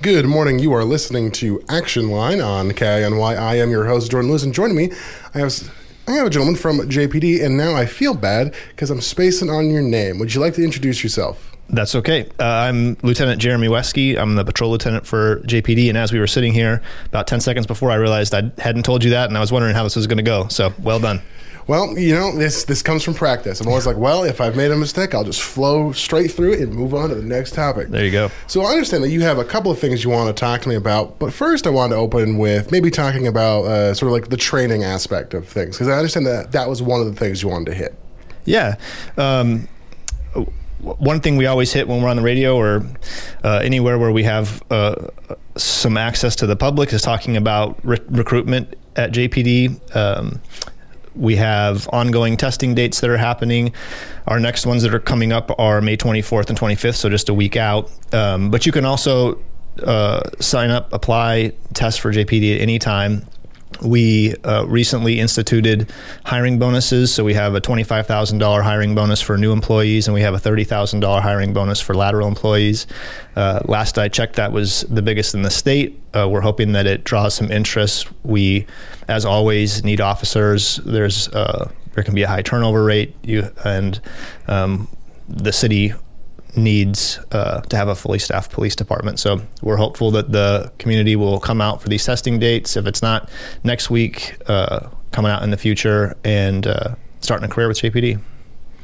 Good morning. You are listening to Action Line on KINY. I am your host, Jordan Lewis, and joining me, I have I have a gentleman from JPD, and now I feel bad because I'm spacing on your name. Would you like to introduce yourself? That's okay. Uh, I'm Lieutenant Jeremy Weske. I'm the patrol lieutenant for JPD. And as we were sitting here about 10 seconds before, I realized I hadn't told you that, and I was wondering how this was going to go. So well done. Well, you know, this this comes from practice. I'm always like, well, if I've made a mistake, I'll just flow straight through it and move on to the next topic. There you go. So I understand that you have a couple of things you want to talk to me about, but first I want to open with maybe talking about uh, sort of like the training aspect of things because I understand that that was one of the things you wanted to hit. Yeah. Um, one thing we always hit when we're on the radio or uh, anywhere where we have uh, some access to the public is talking about re- recruitment at JPD. Um, we have ongoing testing dates that are happening. Our next ones that are coming up are May 24th and 25th, so just a week out. Um, but you can also uh, sign up, apply, test for JPD at any time. We uh, recently instituted hiring bonuses. So we have a $25,000 hiring bonus for new employees, and we have a $30,000 hiring bonus for lateral employees. Uh, last I checked, that was the biggest in the state. Uh, we're hoping that it draws some interest. We, as always, need officers. There's uh, there can be a high turnover rate, you, and um, the city needs uh, to have a fully staffed police department. So we're hopeful that the community will come out for these testing dates. If it's not next week, uh, coming out in the future and uh, starting a career with JPD.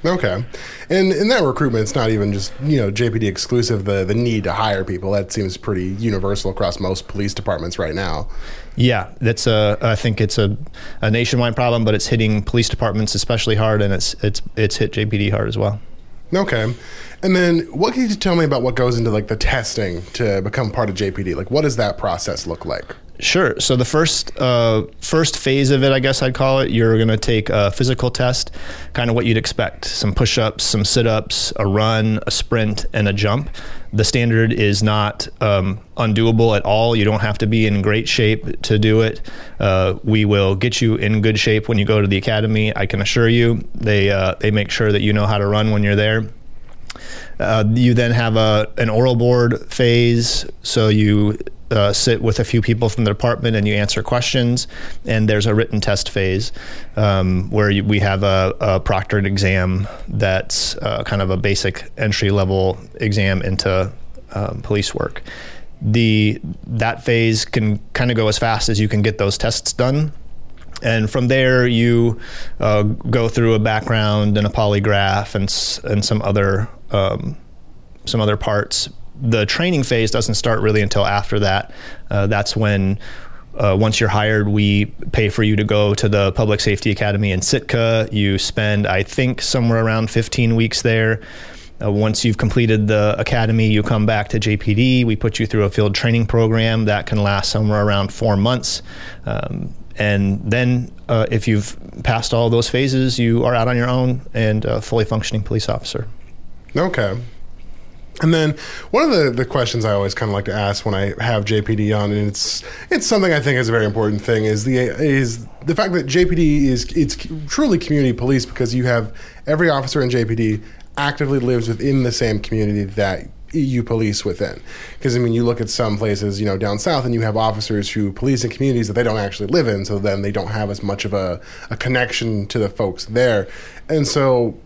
Okay, and in that recruitment, it's not even just you know JPD exclusive. The the need to hire people that seems pretty universal across most police departments right now. Yeah, that's a. I think it's a, a nationwide problem, but it's hitting police departments especially hard, and it's it's it's hit JPD hard as well. Okay. And then what can you tell me about what goes into like the testing to become part of JPD? Like what does that process look like? Sure. So the first uh, first phase of it, I guess I'd call it, you're going to take a physical test, kind of what you'd expect: some push-ups, some sit-ups, a run, a sprint, and a jump. The standard is not um, undoable at all. You don't have to be in great shape to do it. Uh, we will get you in good shape when you go to the academy. I can assure you. They uh, they make sure that you know how to run when you're there. Uh, you then have a an oral board phase, so you uh, sit with a few people from the department and you answer questions. And there's a written test phase um, where you, we have a, a, proctored exam that's uh, kind of a basic entry level exam into um, police work. The that phase can kind of go as fast as you can get those tests done. And from there, you uh, go through a background and a polygraph and and some other um, some other parts the training phase doesn't start really until after that. Uh, that's when uh, once you're hired, we pay for you to go to the Public Safety Academy in Sitka. You spend, I think, somewhere around 15 weeks there. Uh, once you've completed the academy, you come back to JPD. We put you through a field training program that can last somewhere around four months. Um, and then, uh, if you've passed all those phases, you are out on your own and a fully functioning police officer. Okay. And then one of the, the questions I always kind of like to ask when I have JPD on, and it's it's something I think is a very important thing, is the is the fact that JPD is it's truly community police because you have every officer in JPD actively lives within the same community that you police within. Because I mean, you look at some places, you know, down south, and you have officers who police in communities that they don't actually live in, so then they don't have as much of a, a connection to the folks there, and so.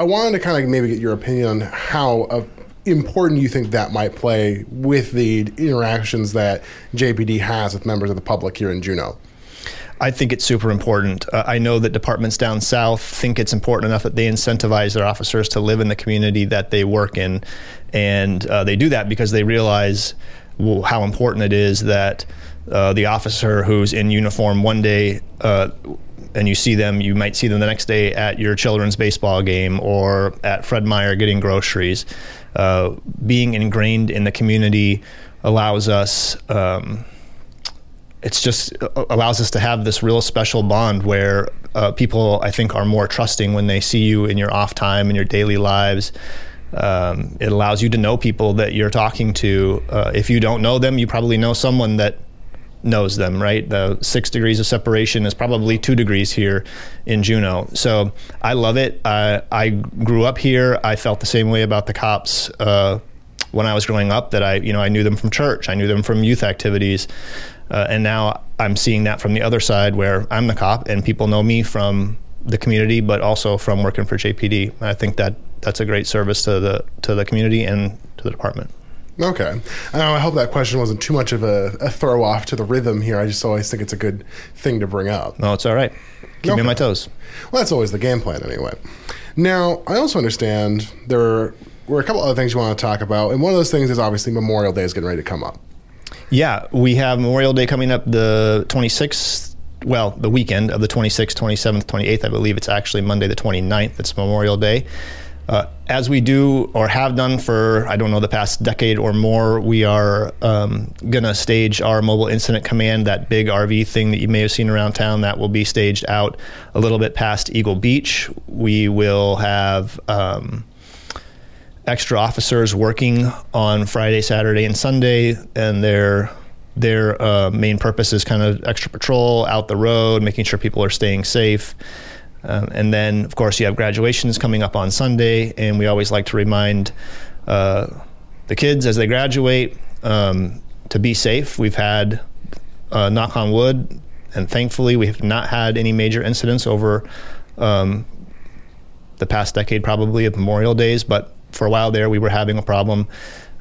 I wanted to kind of maybe get your opinion on how a important you think that might play with the interactions that JPD has with members of the public here in Juneau? I think it's super important. Uh, I know that departments down south think it's important enough that they incentivize their officers to live in the community that they work in. And uh, they do that because they realize well, how important it is that uh, the officer who's in uniform one day uh, and you see them, you might see them the next day at your children's baseball game or at Fred Meyer getting groceries. Uh, being ingrained in the community allows us. Um, it's just uh, allows us to have this real special bond where uh, people, I think, are more trusting when they see you in your off time in your daily lives. Um, it allows you to know people that you're talking to. Uh, if you don't know them, you probably know someone that knows them, right? The six degrees of separation is probably two degrees here in Juneau. So I love it. I, I grew up here. I felt the same way about the cops uh, when I was growing up that I, you know, I knew them from church, I knew them from youth activities, uh, and now I'm seeing that from the other side where I'm the cop and people know me from the community, but also from working for JPD. I think that that's a great service to the to the community and to the department. Okay. I hope that question wasn't too much of a, a, throw off to the rhythm here. I just always think it's a good thing to bring up. No, it's all right. Keep okay. me on my toes. Well, that's always the game plan anyway. Now, I also understand there were a couple other things you want to talk about, and one of those things is obviously Memorial Day is getting ready to come up. Yeah, we have Memorial Day coming up the 26th, well, the weekend of the 26th, 27th, 28th. I believe it's actually Monday the 29th. It's Memorial Day. Uh, as we do or have done for, I don't know, the past decade or more, we are um, going to stage our mobile incident command, that big RV thing that you may have seen around town, that will be staged out a little bit past Eagle Beach. We will have. Um, extra officers working on Friday, Saturday, and Sunday, and their their uh, main purpose is kind of extra patrol out the road, making sure people are staying safe. Um, and then, of course, you have graduations coming up on Sunday, and we always like to remind uh, the kids as they graduate um, to be safe. We've had, uh, knock on wood, and thankfully, we have not had any major incidents over um, the past decade, probably of Memorial Days. But for a while there, we were having a problem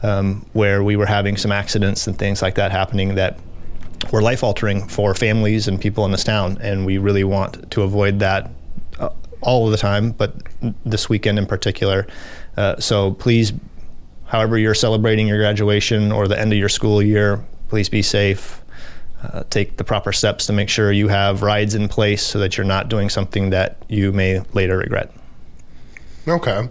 um, where we were having some accidents and things like that happening that were life altering for families and people in this town. And we really want to avoid that all of the time, but this weekend in particular. Uh, so please, however you're celebrating your graduation or the end of your school year, please be safe. Uh, take the proper steps to make sure you have rides in place so that you're not doing something that you may later regret. Okay, and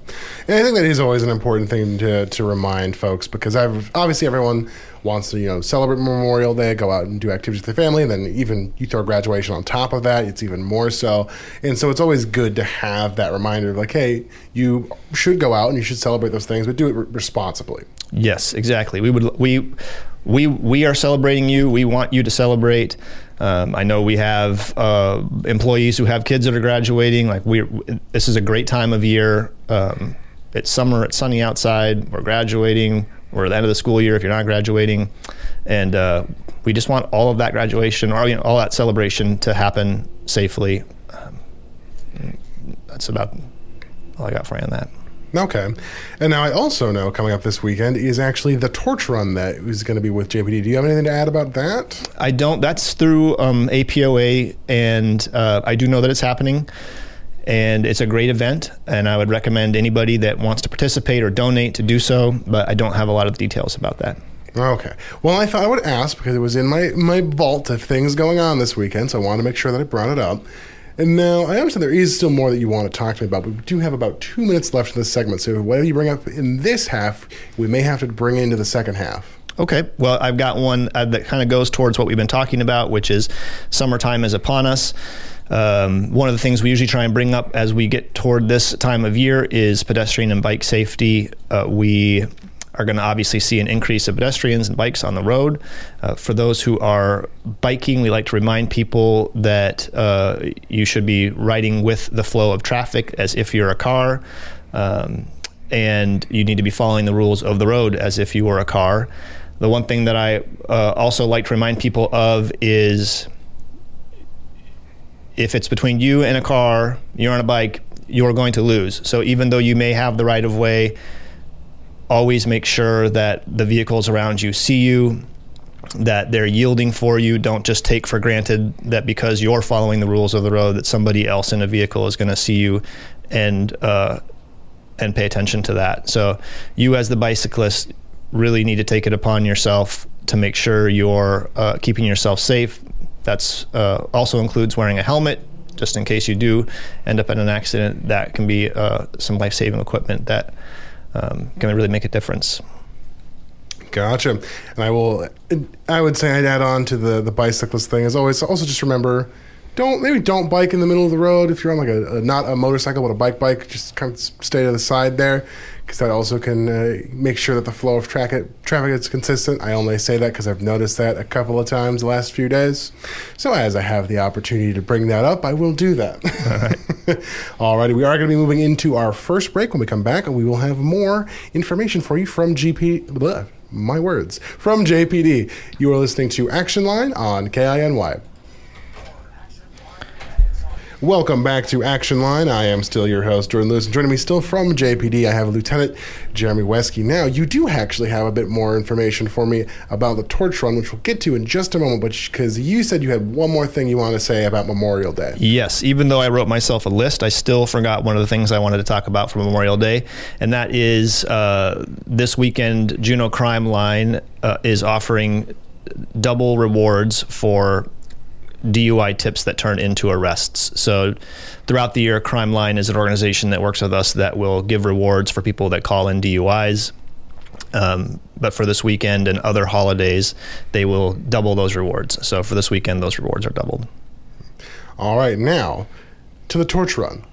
I think that is always an important thing to, to remind folks because I've, obviously everyone wants to you know celebrate Memorial Day, go out and do activities with their family, and then even you throw graduation on top of that, it's even more so. And so it's always good to have that reminder of like, hey, you should go out and you should celebrate those things, but do it re- responsibly. Yes, exactly. We would we we we are celebrating you. We want you to celebrate. Um, I know we have uh, employees who have kids that are graduating. Like we, this is a great time of year. Um, it's summer. It's sunny outside. We're graduating. We're at the end of the school year if you're not graduating, and uh, we just want all of that graduation or you know, all that celebration to happen safely. Um, that's about all I got for you on that. Okay. And now I also know coming up this weekend is actually the torch run that is going to be with JPD. Do you have anything to add about that? I don't. That's through um, APOA, and uh, I do know that it's happening. And it's a great event, and I would recommend anybody that wants to participate or donate to do so, but I don't have a lot of details about that. Okay. Well, I thought I would ask because it was in my, my vault of things going on this weekend, so I wanted to make sure that I brought it up. And now I understand there is still more that you want to talk to me about, but we do have about two minutes left in this segment. So whatever you bring up in this half, we may have to bring into the second half. Okay. Well, I've got one uh, that kind of goes towards what we've been talking about, which is summertime is upon us. Um, one of the things we usually try and bring up as we get toward this time of year is pedestrian and bike safety. Uh, we are going to obviously see an increase of pedestrians and bikes on the road. Uh, for those who are biking, we like to remind people that uh, you should be riding with the flow of traffic as if you're a car. Um, and you need to be following the rules of the road as if you were a car. The one thing that I uh, also like to remind people of is if it's between you and a car, you're on a bike, you're going to lose. So even though you may have the right of way, always make sure that the vehicles around you see you, that they're yielding for you. Don't just take for granted that because you're following the rules of the road that somebody else in a vehicle is going to see you and uh, and pay attention to that. So you as the bicyclist really need to take it upon yourself to make sure you're uh, keeping yourself safe. That's uh, also includes wearing a helmet just in case you do end up in an accident. That can be uh, some life saving equipment that um, can really make a difference. Gotcha. And I will, I would say I'd add on to the, the bicyclist thing as always. Also, just remember don't maybe don't bike in the middle of the road if you're on like a, a not a motorcycle but a bike bike. Just kind of stay to the side there because that also can uh, make sure that the flow of tra- traffic is consistent. I only say that because I've noticed that a couple of times the last few days. So as I have the opportunity to bring that up, I will do that. All right. We are going to be moving into our first break. When we come back, and we will have more information for you from GP. My words from JPD. You are listening to Action Line on KINY. Welcome back to Action Line. I am still your host, Jordan Lewis. And joining me still from JPD, I have Lieutenant Jeremy Weske. Now, you do actually have a bit more information for me about the torch run, which we'll get to in just a moment, but because you said you had one more thing you want to say about Memorial Day. Yes, even though I wrote myself a list, I still forgot one of the things I wanted to talk about for Memorial Day, and that is uh, this weekend, Juneau Crime Line uh, is offering double rewards for DUI tips that turn into arrests. So, throughout the year, Crime Line is an organization that works with us that will give rewards for people that call in DUIs. Um, but for this weekend and other holidays, they will double those rewards. So, for this weekend, those rewards are doubled. All right, now to the torch run.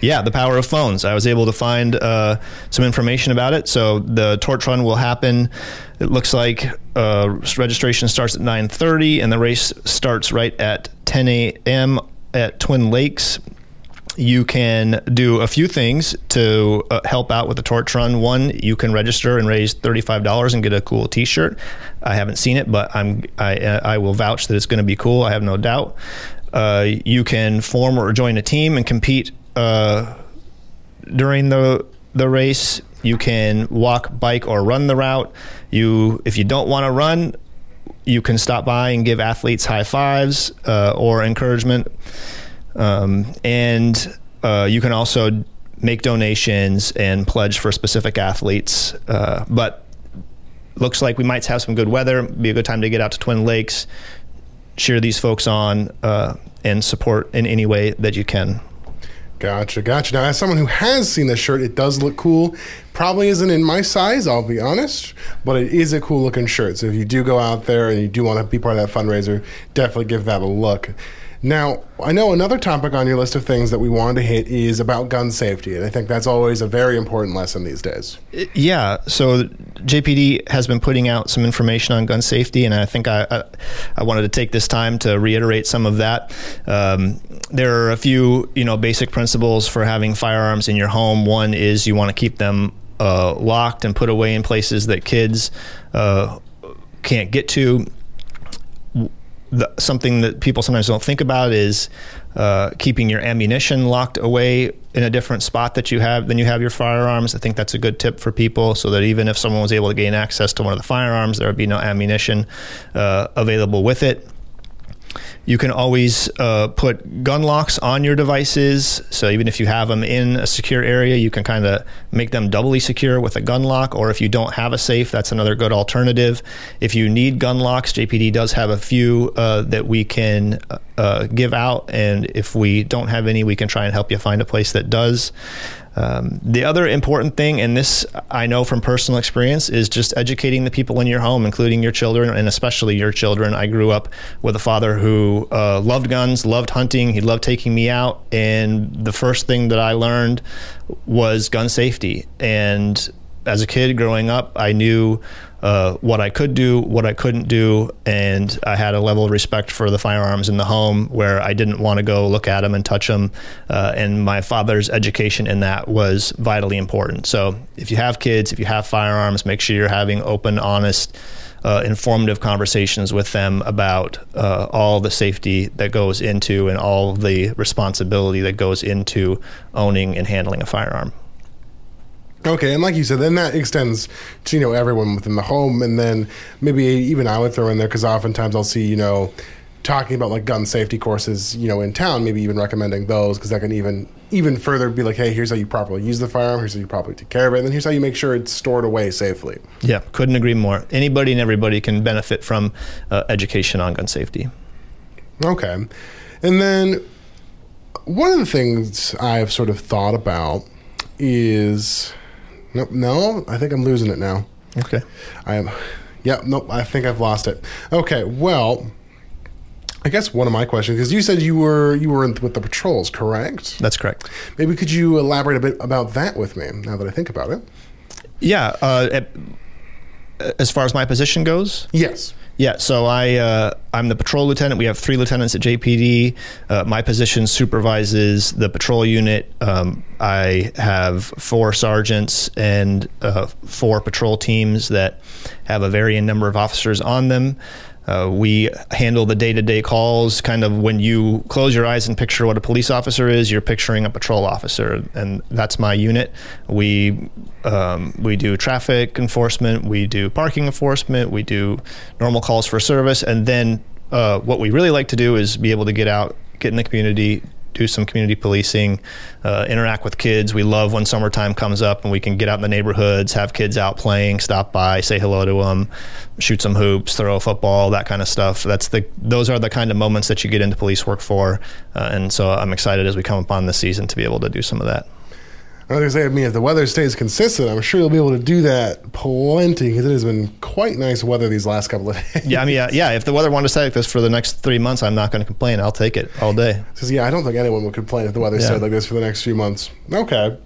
Yeah, the power of phones. I was able to find uh, some information about it. So the torch run will happen. It looks like uh, registration starts at 9:30, and the race starts right at 10 a.m. at Twin Lakes. You can do a few things to uh, help out with the torch run. One, you can register and raise thirty-five dollars and get a cool T-shirt. I haven't seen it, but I'm I, I will vouch that it's going to be cool. I have no doubt. Uh, you can form or join a team and compete uh, during the the race. You can walk, bike, or run the route. You, if you don't want to run, you can stop by and give athletes high fives uh, or encouragement. Um, and uh, you can also make donations and pledge for specific athletes. Uh, but looks like we might have some good weather. Be a good time to get out to Twin Lakes, cheer these folks on, uh, and support in any way that you can. Gotcha, gotcha. Now, as someone who has seen this shirt, it does look cool. Probably isn't in my size, I'll be honest, but it is a cool looking shirt. So if you do go out there and you do want to be part of that fundraiser, definitely give that a look. Now, I know another topic on your list of things that we wanted to hit is about gun safety, and I think that's always a very important lesson these days. Yeah, so JPD has been putting out some information on gun safety, and I think I, I, I wanted to take this time to reiterate some of that. Um, there are a few, you know, basic principles for having firearms in your home. One is you want to keep them uh, locked and put away in places that kids uh, can't get to the, something that people sometimes don't think about is uh, keeping your ammunition locked away in a different spot that you have than you have your firearms. I think that's a good tip for people, so that even if someone was able to gain access to one of the firearms, there would be no ammunition uh, available with it. You can always uh, put gun locks on your devices. So even if you have them in a secure area, you can kind of make them doubly secure with a gun lock. Or if you don't have a safe, that's another good alternative. If you need gun locks, JPD does have a few uh, that we can uh, give out. And if we don't have any, we can try and help you find a place that does. Um, the other important thing, and this I know from personal experience, is just educating the people in your home, including your children and especially your children. I grew up with a father who uh, loved guns, loved hunting, he loved taking me out, and the first thing that I learned was gun safety. And as a kid growing up, I knew uh, what I could do, what I couldn't do, and I had a level of respect for the firearms in the home where I didn't want to go look at them and touch them. Uh, and my father's education in that was vitally important. So if you have kids, if you have firearms, make sure you're having open, honest, uh, informative conversations with them about uh, all the safety that goes into and all the responsibility that goes into owning and handling a firearm. Okay, and like you said, then that extends to you know everyone within the home, and then maybe even I would throw in there because oftentimes I'll see you know talking about like gun safety courses you know in town, maybe even recommending those because that can even even further be like, hey, here's how you properly use the firearm, here's how you properly take care of it, and then here's how you make sure it's stored away safely. Yeah, couldn't agree more. Anybody and everybody can benefit from uh, education on gun safety. Okay, and then one of the things I've sort of thought about is Nope. No, I think I'm losing it now. Okay. I am. Yep. Nope. I think I've lost it. Okay. Well, I guess one of my questions because you said you were you were in, with the patrols, correct? That's correct. Maybe could you elaborate a bit about that with me now that I think about it? Yeah. Uh, as far as my position goes, yes. Yeah, so I uh, I'm the patrol lieutenant. We have three lieutenants at JPD. Uh, my position supervises the patrol unit. Um, I have four sergeants and uh, four patrol teams that have a varying number of officers on them. Uh, we handle the day to day calls. Kind of when you close your eyes and picture what a police officer is, you're picturing a patrol officer, and that's my unit. We um, we do traffic enforcement, we do parking enforcement, we do normal calls for service, and then uh, what we really like to do is be able to get out, get in the community, do some community policing, uh, interact with kids. We love when summertime comes up and we can get out in the neighborhoods, have kids out playing, stop by, say hello to them, shoot some hoops, throw a football, that kind of stuff. That's the those are the kind of moments that you get into police work for, uh, and so I'm excited as we come upon this season to be able to do some of that. I was to say, I mean, if the weather stays consistent, I'm sure you'll be able to do that plenty because it has been quite nice weather these last couple of days. Yeah, I mean, yeah, yeah. If the weather wanted to stay like this for the next three months, I'm not going to complain. I'll take it all day. Because yeah, I don't think anyone would complain if the weather Yeah. stayed like this for the next few months. Okay.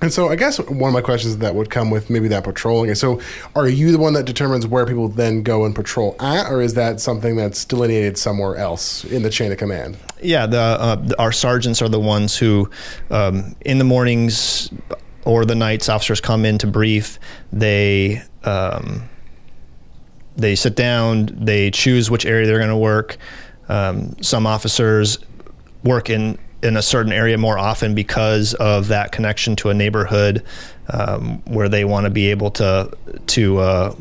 And so I guess one of my questions that would come with maybe that patrolling is so are you the one that determines where people then go and patrol at, or is that something that's delineated somewhere else in the chain of command? Yeah, the, uh, our sergeants are the ones who, um, in the mornings or the nights, officers come in to brief. They um, they sit down. They choose which area they're going to work. Um, some officers work in in a certain area more often because of that connection to a neighborhood um, where they want to be able to to uh,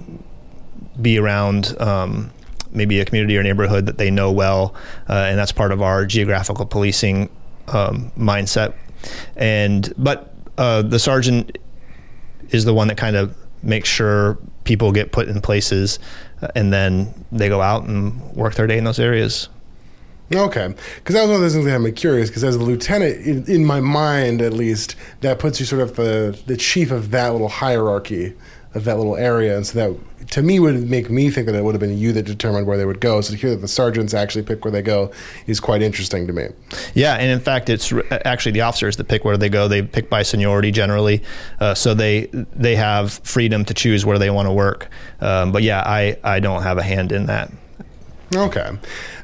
be around um, maybe a community or neighborhood that they know well, uh, and that's part of our geographical policing um, mindset. And but uh, the sergeant is the one that kind of makes sure people get put in places, uh, and then they go out and work their day in those areas. Okay, because that was one of those things that had me curious. Because as a lieutenant, in, in my mind at least, that puts you sort of the the chief of that little hierarchy of that little area, and so that to me would make me think that it would have been you that determined where they would go. So to hear that the sergeants actually pick where they go is quite interesting to me. Yeah, and in fact, it's actually the officers that pick where they go. They pick by seniority generally, uh, so they they have freedom to choose where they want to work. Um, but yeah, I I don't have a hand in that. Okay,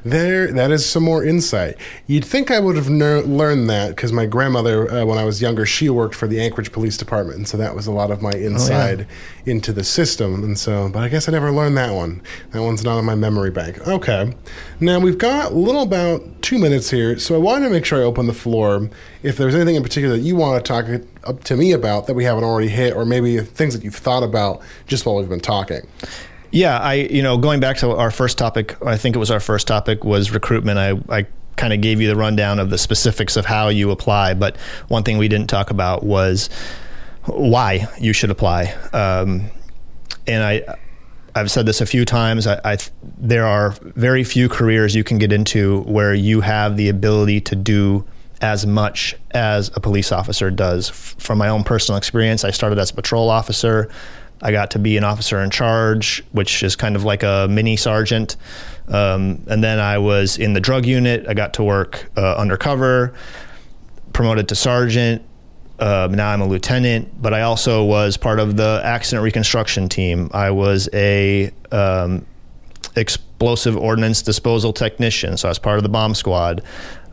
there. That is some more insight. You'd think I would have ner- learned that because my grandmother, uh, when I was younger, she worked for the Anchorage Police Department, and so that was a lot of my inside into the system. And so, but I guess I never learned that one. That one's not in my memory bank. Okay, now we've got a little about two minutes here, so I wanted to make sure I open the floor. If there's anything in particular that you want to talk up to me about that we haven't already hit, or maybe things that you've thought about just while we've been talking. Yeah, I you know going back to our first topic, I think it was our first topic was recruitment. I, I kind of gave you the rundown of the specifics of how you apply, but one thing we didn't talk about was why you should apply. Um, and I I've said this a few times. I, I there are very few careers you can get into where you have the ability to do as much as a police officer does. From my own personal experience, I started as a patrol officer. I got to be an officer in charge, which is kind of like a mini sergeant. Um, and then I was in the drug unit. I got to work uh, undercover, promoted to sergeant. Uh, now I'm a lieutenant, but I also was part of the accident reconstruction team. I was a um, explosive ordnance disposal technician, so I was part of the bomb squad.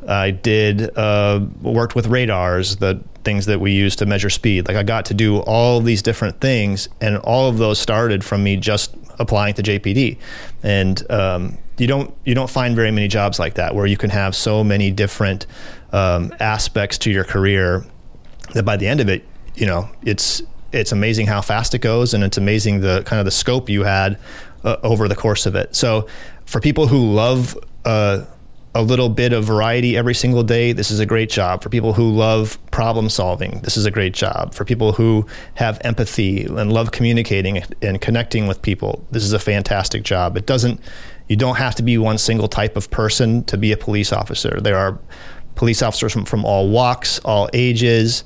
I did uh, worked with radars, the things that we use to measure speed. Like I got to do all these different things, and all of those started from me just applying to JPD. And um, you don't you don't find very many jobs like that where you can have so many different um, aspects to your career that by the end of it, you know, it's it's amazing how fast it goes, and it's amazing the kind of the scope you had uh, over the course of it. So, for people who love uh, a little bit of variety every single day, this is a great job. For people who love problem solving, this is a great job. For people who have empathy and love communicating and connecting with people, this is a fantastic job. It doesn't, you don't have to be one single type of person to be a police officer. There are police officers from, from all walks, all ages,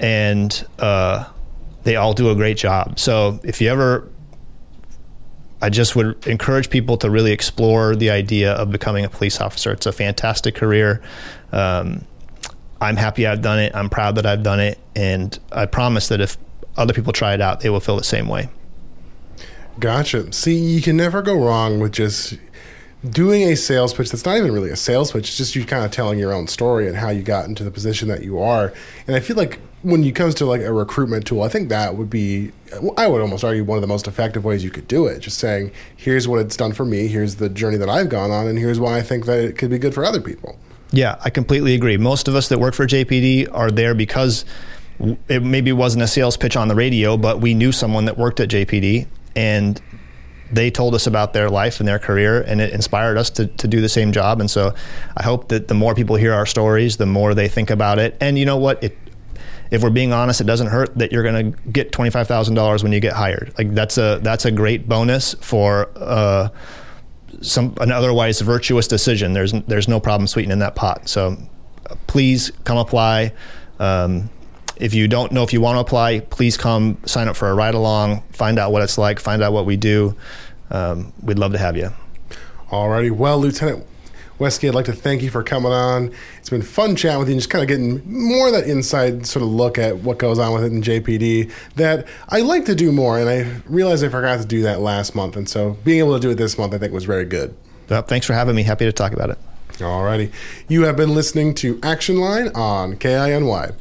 and uh, they all do a great job. So if you ever I just would encourage people to really explore the idea of becoming a police officer. It's a fantastic career. Um, I'm happy I've done it. I'm proud that I've done it, and I promise that if other people try it out, they will feel the same way. Gotcha. See, you can never go wrong with just doing a sales pitch that's not even really a sales pitch it's just you kind of telling your own story and how you got into the position that you are and i feel like when it comes to like a recruitment tool i think that would be i would almost argue one of the most effective ways you could do it just saying here's what it's done for me here's the journey that i've gone on and here's why i think that it could be good for other people yeah i completely agree most of us that work for jpd are there because it maybe wasn't a sales pitch on the radio but we knew someone that worked at jpd and they told us about their life and their career, and it inspired us to, to do the same job. And so I hope that the more people hear our stories, the more they think about it. And you know what? It, if we're being honest, it doesn't hurt that you're going to get twenty five thousand dollars when you get hired. Like that's a that's a great bonus for uh, some an otherwise virtuous decision. There's there's no problem sweetening that pot. So please come apply. Um, if you don't know if you want to apply, please come sign up for a ride along, find out what it's like, find out what we do. Um, we'd love to have you. Alrighty. Well, Lieutenant Westgate, I'd like to thank you for coming on. It's been fun chatting with you and just kind of getting more of that inside sort of look at what goes on with it in JPD that I like to do more. And I realized I forgot to do that last month. And so being able to do it this month, I think was very good. Well, thanks for having me. Happy to talk about it. Alrighty. You have been listening to Action Line on KINY.